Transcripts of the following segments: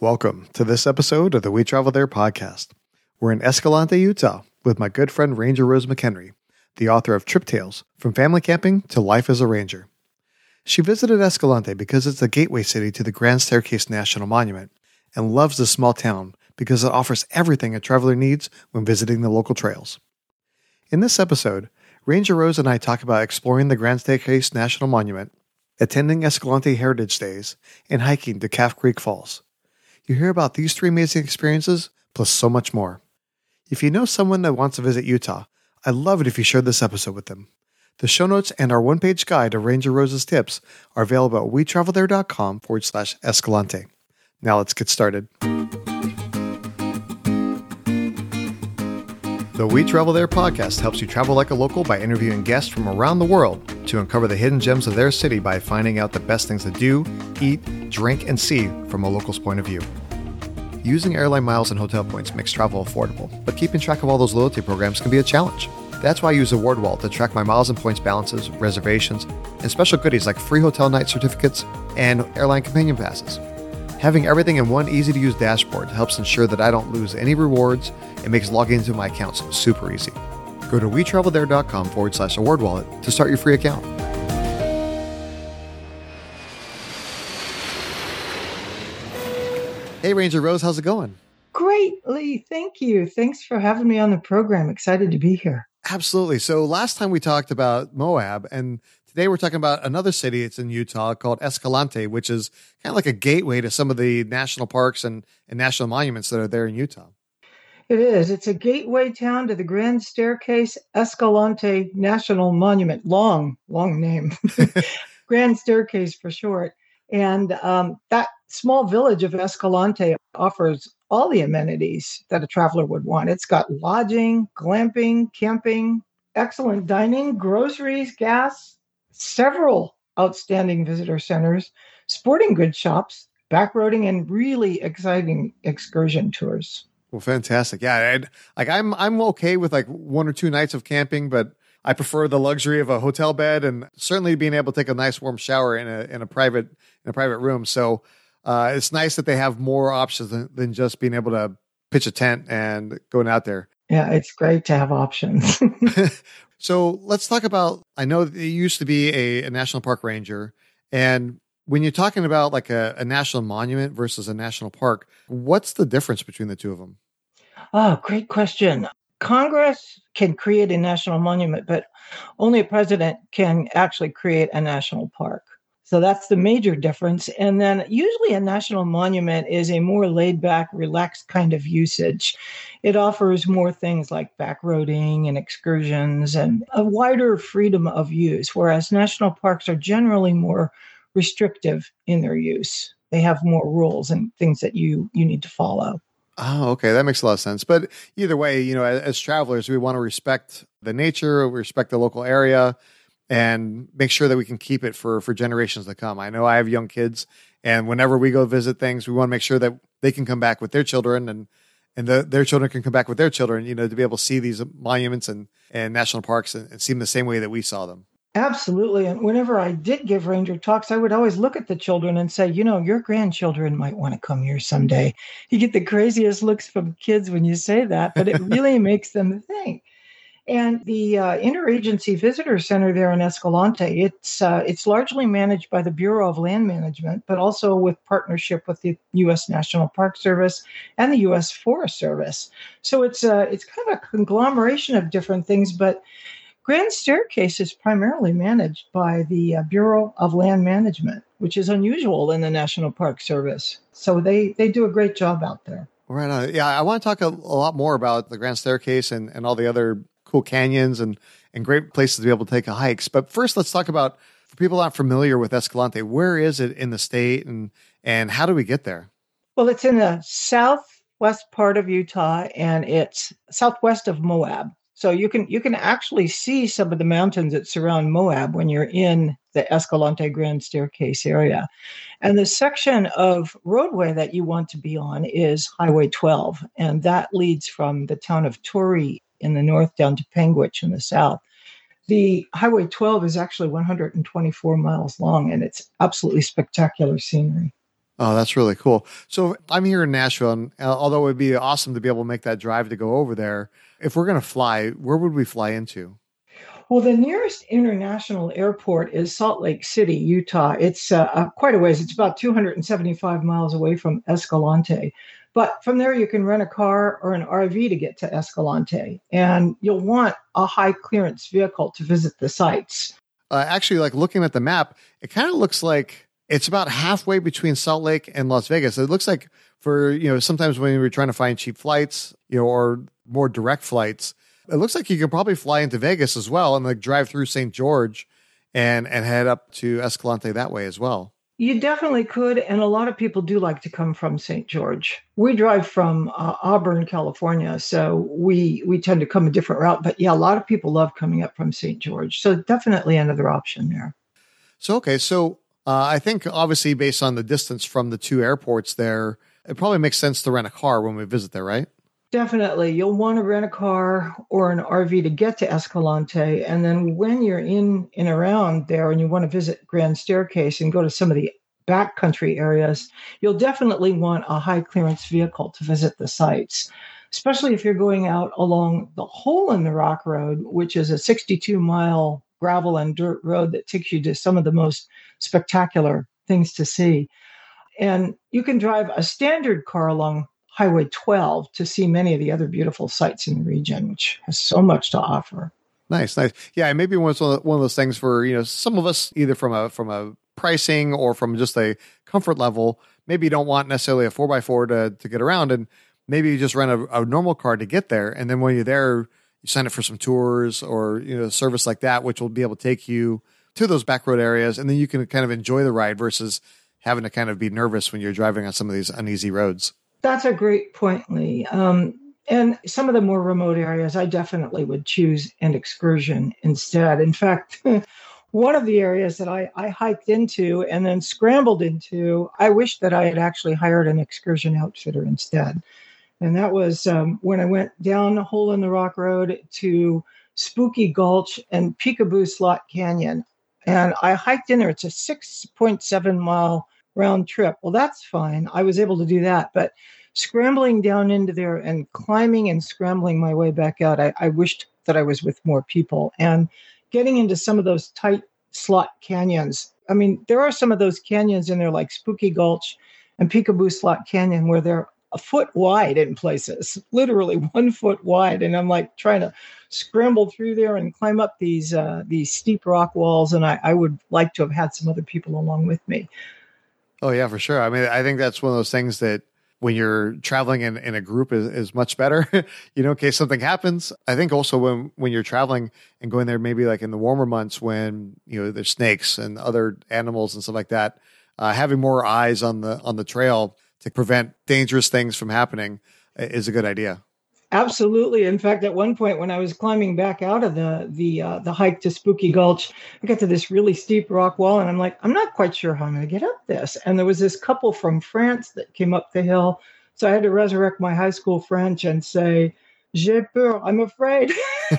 Welcome to this episode of the We Travel There podcast. We're in Escalante, Utah, with my good friend Ranger Rose McHenry, the author of Trip Tales From Family Camping to Life as a Ranger. She visited Escalante because it's a gateway city to the Grand Staircase National Monument and loves this small town because it offers everything a traveler needs when visiting the local trails. In this episode, Ranger Rose and I talk about exploring the Grand Staircase National Monument, attending Escalante Heritage Days, and hiking to Calf Creek Falls. You hear about these three amazing experiences, plus so much more. If you know someone that wants to visit Utah, I'd love it if you shared this episode with them. The show notes and our one page guide of Ranger Rose's tips are available at wetravelthere.com forward slash Escalante. Now let's get started. The We Travel There podcast helps you travel like a local by interviewing guests from around the world to uncover the hidden gems of their city by finding out the best things to do, eat, drink, and see from a local's point of view. Using airline miles and hotel points makes travel affordable, but keeping track of all those loyalty programs can be a challenge. That's why I use AwardWallet to track my miles and points balances, reservations, and special goodies like free hotel night certificates and airline companion passes. Having everything in one easy to use dashboard helps ensure that I don't lose any rewards and makes logging into my accounts super easy. Go to wetravelthere.com forward slash award wallet to start your free account. Hey, Ranger Rose, how's it going? Greatly. Thank you. Thanks for having me on the program. Excited to be here. Absolutely. So, last time we talked about Moab, and today we're talking about another city. It's in Utah called Escalante, which is kind of like a gateway to some of the national parks and, and national monuments that are there in Utah. It is. It's a gateway town to the Grand Staircase Escalante National Monument. Long, long name. Grand Staircase for short. And um, that small village of Escalante offers all the amenities that a traveler would want. It's got lodging, glamping, camping, excellent dining, groceries, gas, several outstanding visitor centers, sporting goods shops, backroading, and really exciting excursion tours. Well, fantastic. Yeah, I'd, like I'm I'm okay with like one or two nights of camping, but I prefer the luxury of a hotel bed and certainly being able to take a nice warm shower in a in a private in a private room. So uh, it's nice that they have more options than, than just being able to pitch a tent and going out there. Yeah, it's great to have options. so let's talk about. I know that you used to be a, a national park ranger, and when you're talking about like a, a, national monument versus a national park, what's the difference between the two of them? Oh, great question. Congress can create a national monument, but only a president can actually create a national park. So that's the major difference. And then usually a national monument is a more laid back, relaxed kind of usage. It offers more things like backroading and excursions and a wider freedom of use, whereas national parks are generally more restrictive in their use. They have more rules and things that you you need to follow. Oh, okay. That makes a lot of sense. But either way, you know, as, as travelers, we want to respect the nature, we respect the local area and make sure that we can keep it for for generations to come. I know I have young kids, and whenever we go visit things, we want to make sure that they can come back with their children, and and the, their children can come back with their children. You know, to be able to see these monuments and and national parks and, and see them the same way that we saw them. Absolutely. And whenever I did give ranger talks, I would always look at the children and say, you know, your grandchildren might want to come here someday. You get the craziest looks from kids when you say that, but it really makes them think. And the uh, Interagency Visitor Center there in Escalante, it's uh, it's largely managed by the Bureau of Land Management, but also with partnership with the U.S. National Park Service and the U.S. Forest Service. So it's uh, it's kind of a conglomeration of different things, but Grand Staircase is primarily managed by the uh, Bureau of Land Management, which is unusual in the National Park Service. So they they do a great job out there. Right on. Yeah, I want to talk a, a, lot more about the Grand Staircase and, and all the other cool canyons and and great places to be able to take a hikes. But first, let's talk about for people not familiar with Escalante. Where is it in the state, and and how do we get there? Well, it's in the southwest part of Utah, and it's southwest of Moab. So you can you can actually see some of the mountains that surround Moab when you're in the Escalante Grand Staircase area. And the section of roadway that you want to be on is Highway 12, and that leads from the town of Torrey in the north down to Panguitch in the south. The Highway 12 is actually 124 miles long and it's absolutely spectacular scenery. Oh, that's really cool. So I'm here in Nashville, and uh, although it would be awesome to be able to make that drive to go over there, if we're going to fly, where would we fly into? Well, the nearest international airport is Salt Lake City, Utah. It's uh, uh, quite a ways. It's about 275 miles away from Escalante. But from there, you can rent a car or an RV to get to Escalante, and you'll want a high clearance vehicle to visit the sites. Uh, actually, like looking at the map, it kind of looks like it's about halfway between Salt Lake and Las Vegas. It looks like for you know sometimes when we're trying to find cheap flights, you know, or more direct flights, it looks like you could probably fly into Vegas as well and like drive through St. George and and head up to Escalante that way as well. You definitely could, and a lot of people do like to come from St. George. We drive from uh, Auburn, California, so we we tend to come a different route. But yeah, a lot of people love coming up from St. George, so definitely another option there. So okay, so uh, I think obviously based on the distance from the two airports there, it probably makes sense to rent a car when we visit there, right? Definitely. You'll want to rent a car or an RV to get to Escalante. And then when you're in and around there and you want to visit Grand Staircase and go to some of the backcountry areas, you'll definitely want a high clearance vehicle to visit the sites, especially if you're going out along the Hole in the Rock Road, which is a 62 mile gravel and dirt road that takes you to some of the most spectacular things to see. And you can drive a standard car along Highway 12 to see many of the other beautiful sites in the region, which has so much to offer. Nice, nice. Yeah, maybe one of one of those things for you know some of us either from a from a pricing or from just a comfort level. Maybe you don't want necessarily a four x four to to get around, and maybe you just rent a, a normal car to get there. And then when you're there, you sign up for some tours or you know service like that, which will be able to take you to those back road areas, and then you can kind of enjoy the ride versus having to kind of be nervous when you're driving on some of these uneasy roads. That's a great point, Lee. Um, and some of the more remote areas, I definitely would choose an excursion instead. In fact, one of the areas that I, I hiked into and then scrambled into, I wish that I had actually hired an excursion outfitter instead. And that was um, when I went down the Hole in the Rock Road to Spooky Gulch and Peekaboo Slot Canyon. And I hiked in there. It's a 6.7 mile round trip. Well, that's fine. I was able to do that. But scrambling down into there and climbing and scrambling my way back out, I, I wished that I was with more people. And getting into some of those tight slot canyons. I mean, there are some of those canyons in there, like Spooky Gulch and Peekaboo Slot Canyon, where they're a foot wide in places, literally one foot wide. And I'm like trying to scramble through there and climb up these uh, these steep rock walls. And I, I would like to have had some other people along with me. Oh yeah, for sure. I mean, I think that's one of those things that when you're traveling in, in a group is, is much better, you know, in case something happens. I think also when, when you're traveling and going there, maybe like in the warmer months when, you know, there's snakes and other animals and stuff like that, uh, having more eyes on the, on the trail to prevent dangerous things from happening is a good idea. Absolutely. In fact, at one point when I was climbing back out of the the uh, the hike to Spooky Gulch, I got to this really steep rock wall, and I'm like, I'm not quite sure how I'm going to get up this. And there was this couple from France that came up the hill, so I had to resurrect my high school French and say, "J'ai peur," I'm afraid.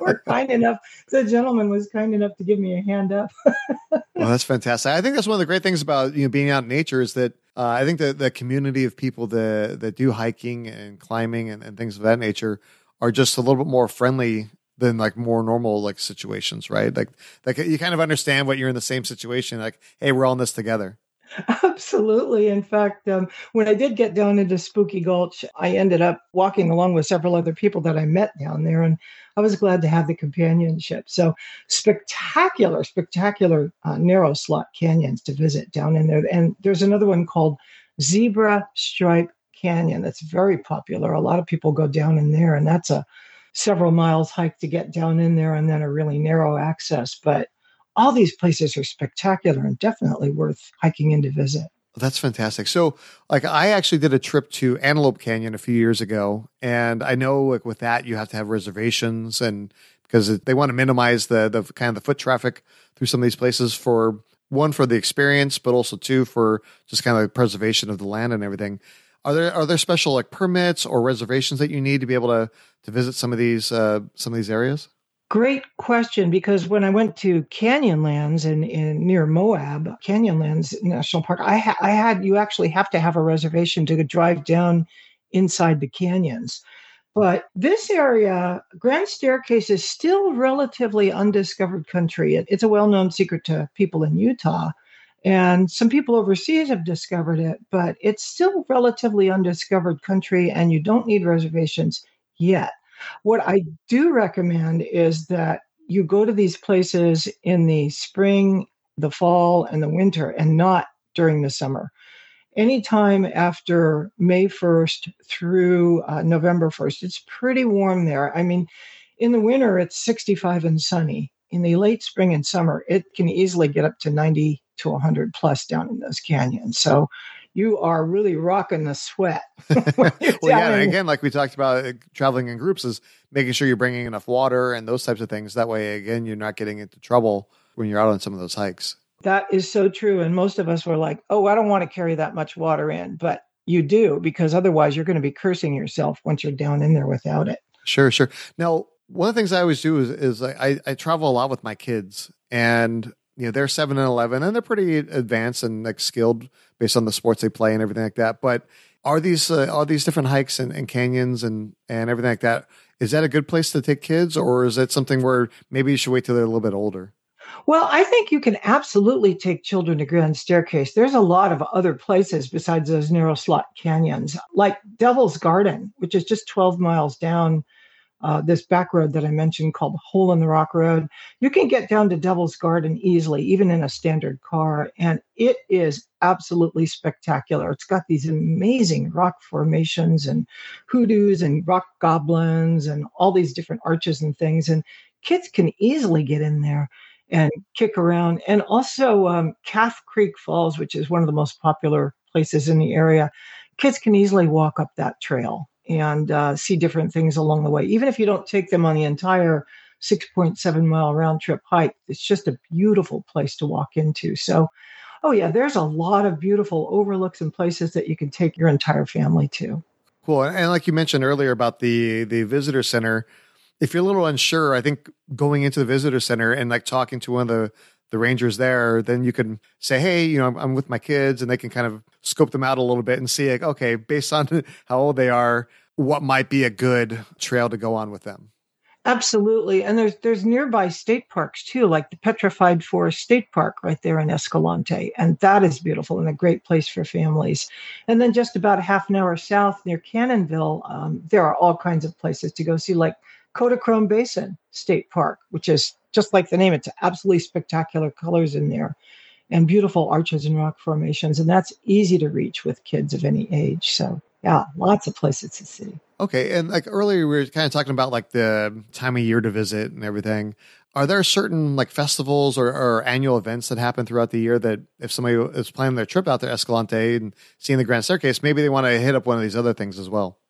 We're kind enough. The gentleman was kind enough to give me a hand up. well, that's fantastic. I think that's one of the great things about you know being out in nature is that uh, I think that the community of people that that do hiking and climbing and, and things of that nature are just a little bit more friendly than like more normal like situations, right? Like like you kind of understand what you're in the same situation. Like, hey, we're all in this together. Absolutely. In fact, um, when I did get down into Spooky Gulch, I ended up walking along with several other people that I met down there, and I was glad to have the companionship. So spectacular, spectacular uh, narrow slot canyons to visit down in there. And there's another one called Zebra Stripe Canyon that's very popular. A lot of people go down in there, and that's a several miles hike to get down in there, and then a really narrow access. But all these places are spectacular and definitely worth hiking in to visit. That's fantastic. So, like, I actually did a trip to Antelope Canyon a few years ago, and I know, like, with that, you have to have reservations, and because they want to minimize the the kind of the foot traffic through some of these places for one for the experience, but also two for just kind of the preservation of the land and everything. Are there are there special like permits or reservations that you need to be able to to visit some of these uh, some of these areas? Great question because when I went to Canyonlands in, in near Moab, Canyonlands National Park, I, ha- I had you actually have to have a reservation to drive down inside the canyons. But this area, Grand Staircase, is still relatively undiscovered country. It, it's a well known secret to people in Utah. And some people overseas have discovered it, but it's still relatively undiscovered country, and you don't need reservations yet. What I do recommend is that you go to these places in the spring, the fall, and the winter, and not during the summer anytime after May 1st through uh, November 1st. It's pretty warm there. I mean, in the winter, it's 65 and sunny. In the late spring and summer, it can easily get up to 90 to 100 plus down in those canyons. So you are really rocking the sweat. well, yeah, and again, like we talked about, uh, traveling in groups is making sure you're bringing enough water and those types of things. That way, again, you're not getting into trouble when you're out on some of those hikes. That is so true. And most of us were like, oh, I don't want to carry that much water in. But you do, because otherwise you're going to be cursing yourself once you're down in there without it. Sure, sure. Now, one of the things I always do is, is I, I travel a lot with my kids, and you know they're seven and eleven, and they're pretty advanced and like skilled based on the sports they play and everything like that. But are these uh, are these different hikes and, and canyons and and everything like that? Is that a good place to take kids, or is that something where maybe you should wait till they're a little bit older? Well, I think you can absolutely take children to Grand Staircase. There's a lot of other places besides those narrow slot canyons, like Devil's Garden, which is just 12 miles down uh, this back road that I mentioned called Hole in the Rock Road. You can get down to Devil's Garden easily, even in a standard car, and it is absolutely spectacular. It's got these amazing rock formations and hoodoos and rock goblins and all these different arches and things, and kids can easily get in there and kick around. And also um, Calf Creek Falls, which is one of the most popular places in the area. Kids can easily walk up that trail and uh, see different things along the way. Even if you don't take them on the entire 6.7 mile round trip hike, it's just a beautiful place to walk into. So, oh, yeah, there's a lot of beautiful overlooks and places that you can take your entire family to. Cool. And like you mentioned earlier about the the visitor center, if you're a little unsure, I think going into the visitor center and like talking to one of the the rangers there, then you can say, "Hey, you know, I'm, I'm, with my kids," and they can kind of scope them out a little bit and see, like, okay, based on how old they are, what might be a good trail to go on with them. Absolutely, and there's there's nearby state parks too, like the Petrified Forest State Park right there in Escalante, and that is beautiful and a great place for families. And then just about a half an hour south near Cannonville, um, there are all kinds of places to go see, like Kodachrome Basin State Park, which is just like the name, it's absolutely spectacular colors in there and beautiful arches and rock formations. And that's easy to reach with kids of any age. So, yeah, lots of places to see. Okay. And like earlier, we were kind of talking about like the time of year to visit and everything. Are there certain like festivals or, or annual events that happen throughout the year that if somebody is planning their trip out to Escalante and seeing the Grand Staircase, maybe they want to hit up one of these other things as well?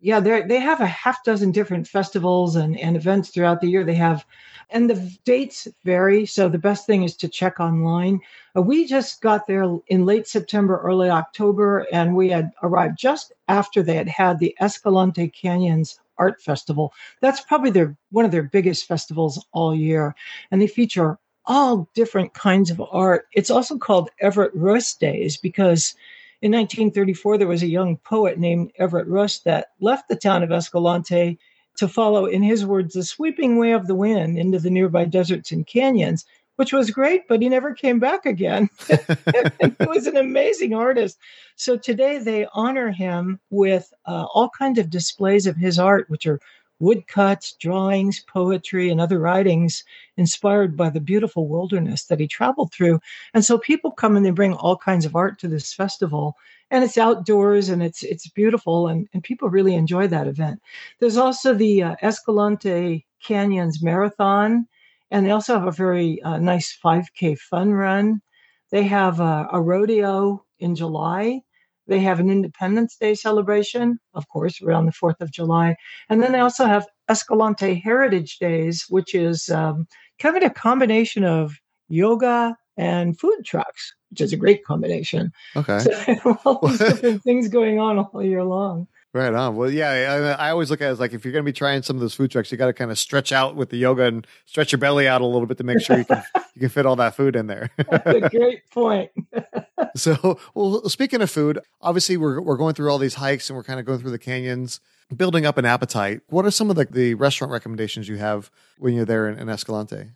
Yeah, they they have a half dozen different festivals and, and events throughout the year. They have, and the dates vary. So the best thing is to check online. Uh, we just got there in late September, early October, and we had arrived just after they had had the Escalante Canyons Art Festival. That's probably their one of their biggest festivals all year, and they feature all different kinds of art. It's also called Everett Ruess Days because in 1934, there was a young poet named Everett Ruess that left the town of Escalante to follow, in his words, the sweeping way of the wind into the nearby deserts and canyons, which was great, but he never came back again. he was an amazing artist. So today they honor him with uh, all kinds of displays of his art, which are woodcuts, drawings, poetry, and other writings inspired by the beautiful wilderness that he traveled through. And so people come and they bring all kinds of art to this festival. And it's outdoors and it's it's beautiful and, and people really enjoy that event. There's also the uh, Escalante Canyons Marathon, and they also have a very uh, nice 5K fun run. They have a, a rodeo in July they have an Independence Day celebration, of course, around the 4th of July. And then they also have Escalante Heritage Days, which is um, kind of a combination of yoga and food trucks, which is a great combination. Okay. So all these different things going on all year long. Right on. Well, yeah, I, I, always look at it as like if you're going to be trying some of those food trucks, you got to kind of stretch out with the yoga and stretch your belly out a little bit to make sure you can you can fit all that food in there. That's a great point. So, well, speaking of food, obviously we're we're going through all these hikes and we're kind of going through the canyons, building up an appetite. What are some of the, the restaurant recommendations you have when you're there in, in Escalante?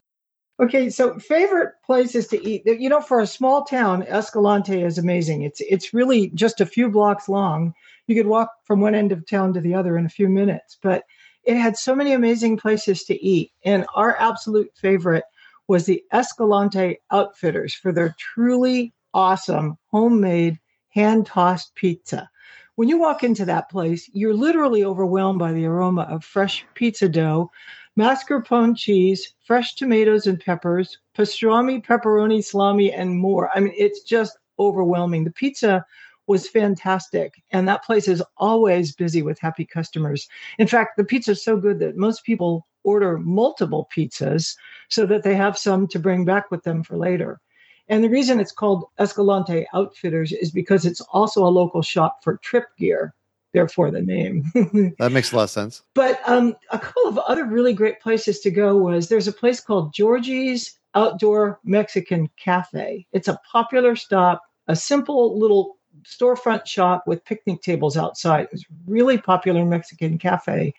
Okay, so favorite places to eat. You know, for a small town, Escalante is amazing. It's it's really just a few blocks long you could walk from one end of town to the other in a few minutes. But it had so many amazing places to eat. And our absolute favorite was the Escalante Outfitters for their truly awesome homemade hand tossed pizza. When you walk into that place, you're literally overwhelmed by the aroma of fresh pizza dough, mascarpone cheese, fresh tomatoes and peppers, pastrami, pepperoni, salami, and more. I mean, it's just overwhelming. The pizza was fantastic. And that place is always busy with happy customers. In fact, the pizza is so good that most people order multiple pizzas so that they have some to bring back with them for later. And the reason it's called Escalante Outfitters is because it's also a local shop for trip gear, therefore the name. that makes a lot of sense. But um, a couple of other really great places to go was there's a place called Georgie's Outdoor Mexican Cafe. It's a popular stop, a simple little storefront shop with picnic tables outside. It's really popular Mexican cafe.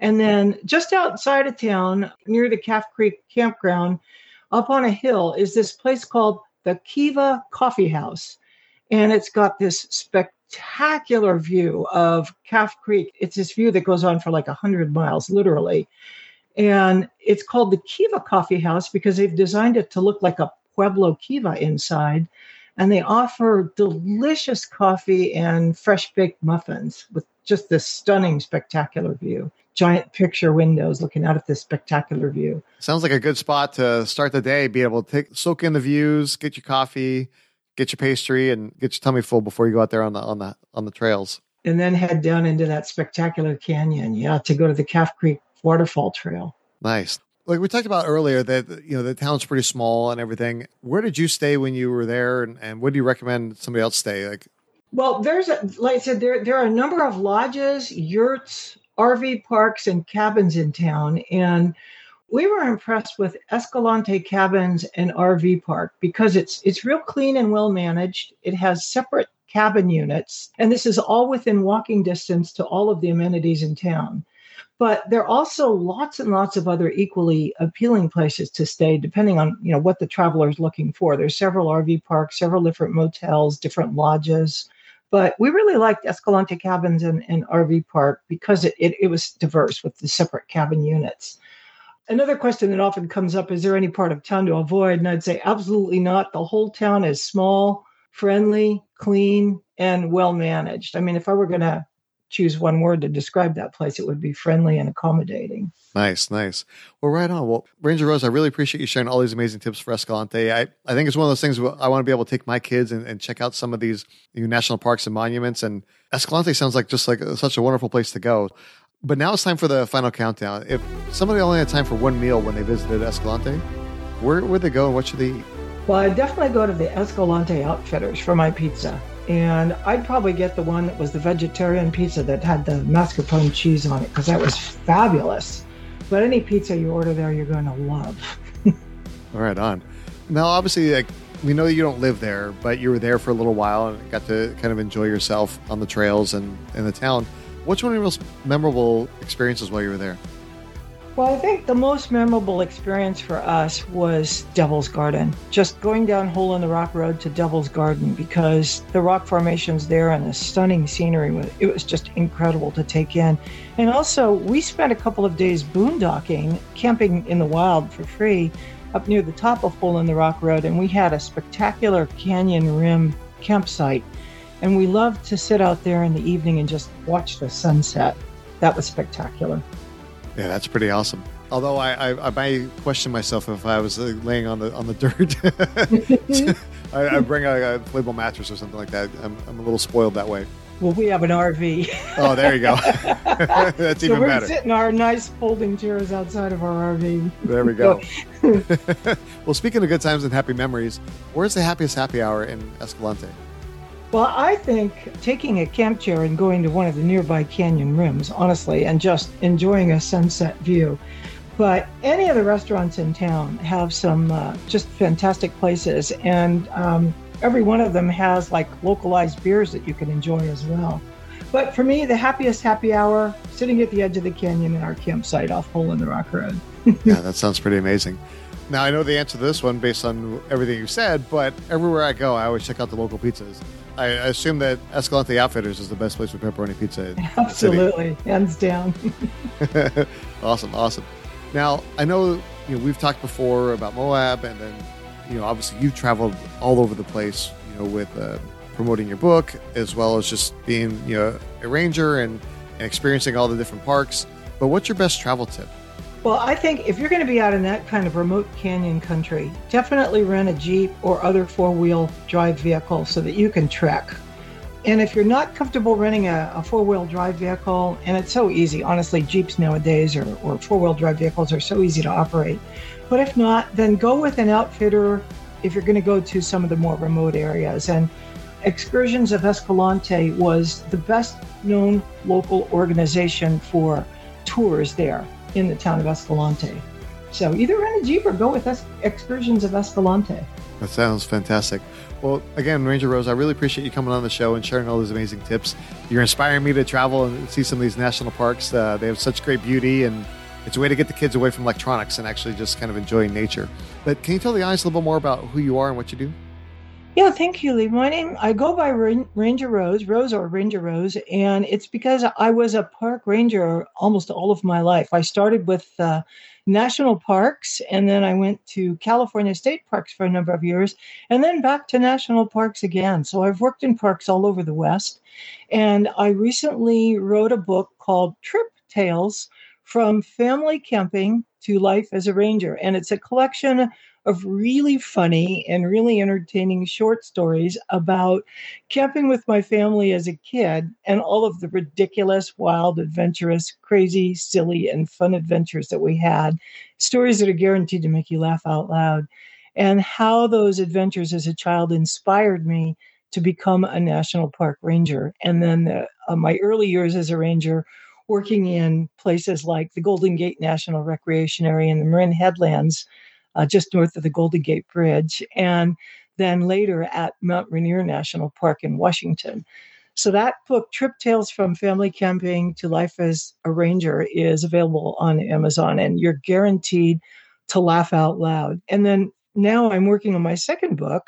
And then just outside of town, near the Calf Creek campground, up on a hill, is this place called the Kiva Coffee House. And it's got this spectacular view of Calf Creek. It's this view that goes on for like 100 miles, literally. And it's called the Kiva Coffee House because they've designed it to look like a Pueblo Kiva inside and they offer delicious coffee and fresh baked muffins with just this stunning, spectacular view. Giant picture windows looking out at this spectacular view. Sounds like a good spot to start the day. Be able to take, soak in the views, get your coffee, get your pastry, and get your tummy full before you go out there on the on the on the trails. And then head down into that spectacular canyon. Yeah, to go to the Calf Creek Waterfall Trail. Nice like we talked about earlier that you know the town's pretty small and everything where did you stay when you were there and, and what do you recommend somebody else stay like well there's a like i said there there are a number of lodges yurts rv parks and cabins in town and we were impressed with escalante cabins and rv park because it's it's real clean and well managed. It has separate cabin units and this is all within walking distance to all of the amenities in town. But there are also lots and lots of other equally appealing places to stay depending on you know what the traveler is looking for. There's several rv parks several different motels different lodges but we really liked escalante cabins and, and rv park because it, it, it was diverse with the separate cabin units. Another question that often comes up is there any part of town to avoid? And i'd say absolutely not. The whole town is small friendly clean and well managed i mean if i were going to choose one word to describe that place, it would be friendly and accommodating. Nice, nice. Well, right on. Well, Ranger Rose, I really appreciate you sharing all these amazing tips for Escalante. I, I think it's one of those things I want to be able to take my kids and, and check out some of these new national parks and monuments. And Escalante sounds like just like uh, such a wonderful place to go. But now it's time for the final countdown. If somebody only had time for one meal when they visited Escalante, where would they go and what should they eat? Well, I'd definitely go to the Escalante Outfitters for my pizza. And I'd probably get the one that was the vegetarian pizza that had the mascarpone cheese on it because that was fabulous. But any pizza you order there, you're going to love. All right, on. Now, obviously, like we know that you don't live there, but you were there for a little while and got to kind of enjoy yourself on the trails and in the town. What's one of your most memorable experiences while you were there? Well, I think the most memorable experience for us was Devil's Garden. Just going down Hole in the Rock Road to Devil's Garden because the rock formations there and the stunning scenery, it was just incredible to take in. And also, we spent a couple of days boondocking, camping in the wild for free up near the top of Hole in the Rock Road, and we had a spectacular canyon rim campsite. And we loved to sit out there in the evening and just watch the sunset. That was spectacular. Yeah, that's pretty awesome. Although I, I, I might question myself if I was laying on the on the dirt. I, I, bring a, a inflatable mattress or something like that. I'm, I'm a little spoiled that way. Well, we have an RV. oh, there you go. That's so even we're better. sitting our nice folding chairs outside of our RV. There we go. well, speaking of good times and happy memories, where's the happiest happy hour in Escalante? Well, I think taking a camp chair and going to one of the nearby canyon rims, honestly, and just enjoying a sunset view. But any of the restaurants in town have some uh, just fantastic places, and um, every one of them has like localized beers that you can enjoy as well. But for me, the happiest happy hour, sitting at the edge of the canyon in our campsite off Hole in the Rock Road. yeah, that sounds pretty amazing. Now I know the answer to this one based on everything you said, but everywhere I go, I always check out the local pizzas. I assume that Escalante Outfitters is the best place for pepperoni pizza. Absolutely, hands down. awesome, awesome. Now I know you know we've talked before about Moab, and then you know obviously you've traveled all over the place, you know, with uh, promoting your book as well as just being you know a ranger and, and experiencing all the different parks. But what's your best travel tip? Well, I think if you're going to be out in that kind of remote canyon country, definitely rent a Jeep or other four wheel drive vehicle so that you can trek. And if you're not comfortable renting a, a four wheel drive vehicle, and it's so easy, honestly, Jeeps nowadays or, or four wheel drive vehicles are so easy to operate. But if not, then go with an outfitter if you're going to go to some of the more remote areas. And Excursions of Escalante was the best known local organization for tours there in the town of Escalante. So either rent a Jeep or go with us Excursions of Escalante. That sounds fantastic. Well, again, Ranger Rose, I really appreciate you coming on the show and sharing all these amazing tips. You're inspiring me to travel and see some of these national parks. Uh, they have such great beauty, and it's a way to get the kids away from electronics and actually just kind of enjoying nature. But can you tell the audience a little bit more about who you are and what you do? Yeah, thank you, Lee. My name, I go by Ranger Rose, Rose or Ranger Rose, and it's because I was a park ranger almost all of my life. I started with uh, national parks, and then I went to California state parks for a number of years, and then back to national parks again. So I've worked in parks all over the West, and I recently wrote a book called Trip Tales from Family Camping to Life as a Ranger, and it's a collection of really funny and really entertaining short stories about camping with my family as a kid and all of the ridiculous, wild, adventurous, crazy, silly, and fun adventures that we had. Stories that are guaranteed to make you laugh out loud. And how those adventures as a child inspired me to become a national park ranger. And then the, uh, my early years as a ranger working in places like the Golden Gate National Recreation Area and the Marin Headlands uh, just north of the Golden Gate Bridge, and then later at Mount Rainier National Park in Washington. So that book, Trip Tales from Family Camping to Life as a Ranger, is available on Amazon, and you're guaranteed to laugh out loud. And then now I'm working on my second book,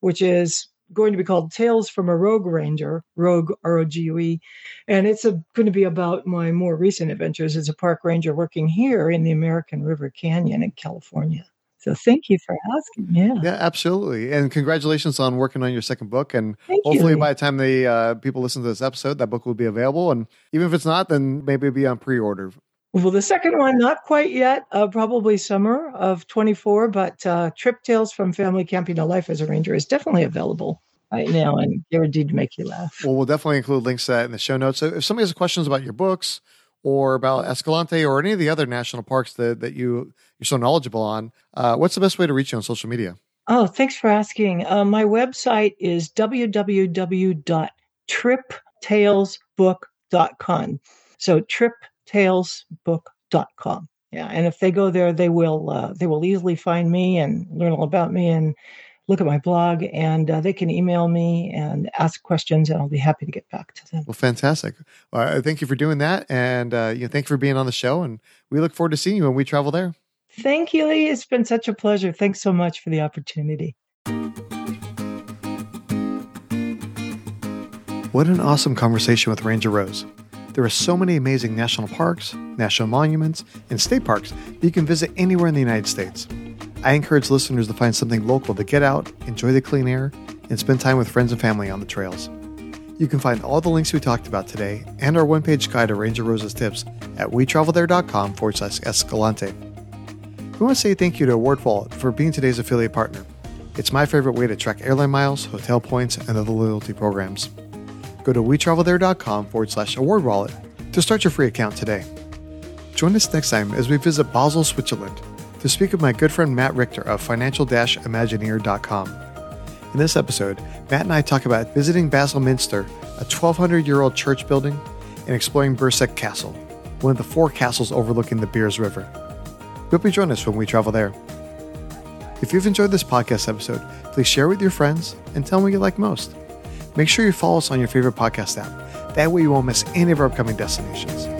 which is going to be called Tales from a Rogue Ranger, Rogue R O G U E, and it's a, going to be about my more recent adventures as a park ranger working here in the American River Canyon in California. So thank you for asking. Yeah. Yeah, absolutely. And congratulations on working on your second book. And thank hopefully you. by the time the uh, people listen to this episode, that book will be available. And even if it's not, then maybe it'll be on pre-order. Well, the second one, not quite yet, uh, probably summer of 24, but uh, Trip Tales from Family Camping to Life as a Ranger is definitely available right now and guaranteed to make you laugh. Well, we'll definitely include links to that in the show notes. So if somebody has questions about your books or about Escalante or any of the other national parks that, that you, you're so knowledgeable on, uh, what's the best way to reach you on social media? Oh, thanks for asking. Uh, my website is www.triptalesbook.com. So triptalesbook.com. Yeah, and if they go there, they will uh, they will easily find me and learn all about me and look at my blog and uh, they can email me and ask questions and I'll be happy to get back to them. Well, fantastic. Well, thank you for doing that. And uh, you know, thank you for being on the show. And we look forward to seeing you when we travel there. Thank you, Lee. It's been such a pleasure. Thanks so much for the opportunity. What an awesome conversation with Ranger Rose. There are so many amazing national parks, national monuments, and state parks that you can visit anywhere in the United States. I encourage listeners to find something local to get out, enjoy the clean air, and spend time with friends and family on the trails. You can find all the links we talked about today and our one page guide to Ranger Rosa's tips at wetravelthere.com forward slash Escalante. We want to say thank you to Award Wallet for being today's affiliate partner. It's my favorite way to track airline miles, hotel points, and other loyalty programs. Go to wetravelthere.com forward slash award wallet to start your free account today. Join us next time as we visit Basel, Switzerland to speak with my good friend Matt Richter of financial-imagineer.com. In this episode, Matt and I talk about visiting Basel Minster, a 1200 year old church building, and exploring Birseck Castle, one of the four castles overlooking the Birs River. We hope you join us when we travel there. If you've enjoyed this podcast episode, please share with your friends and tell them what you like most. Make sure you follow us on your favorite podcast app. That way you won't miss any of our upcoming destinations.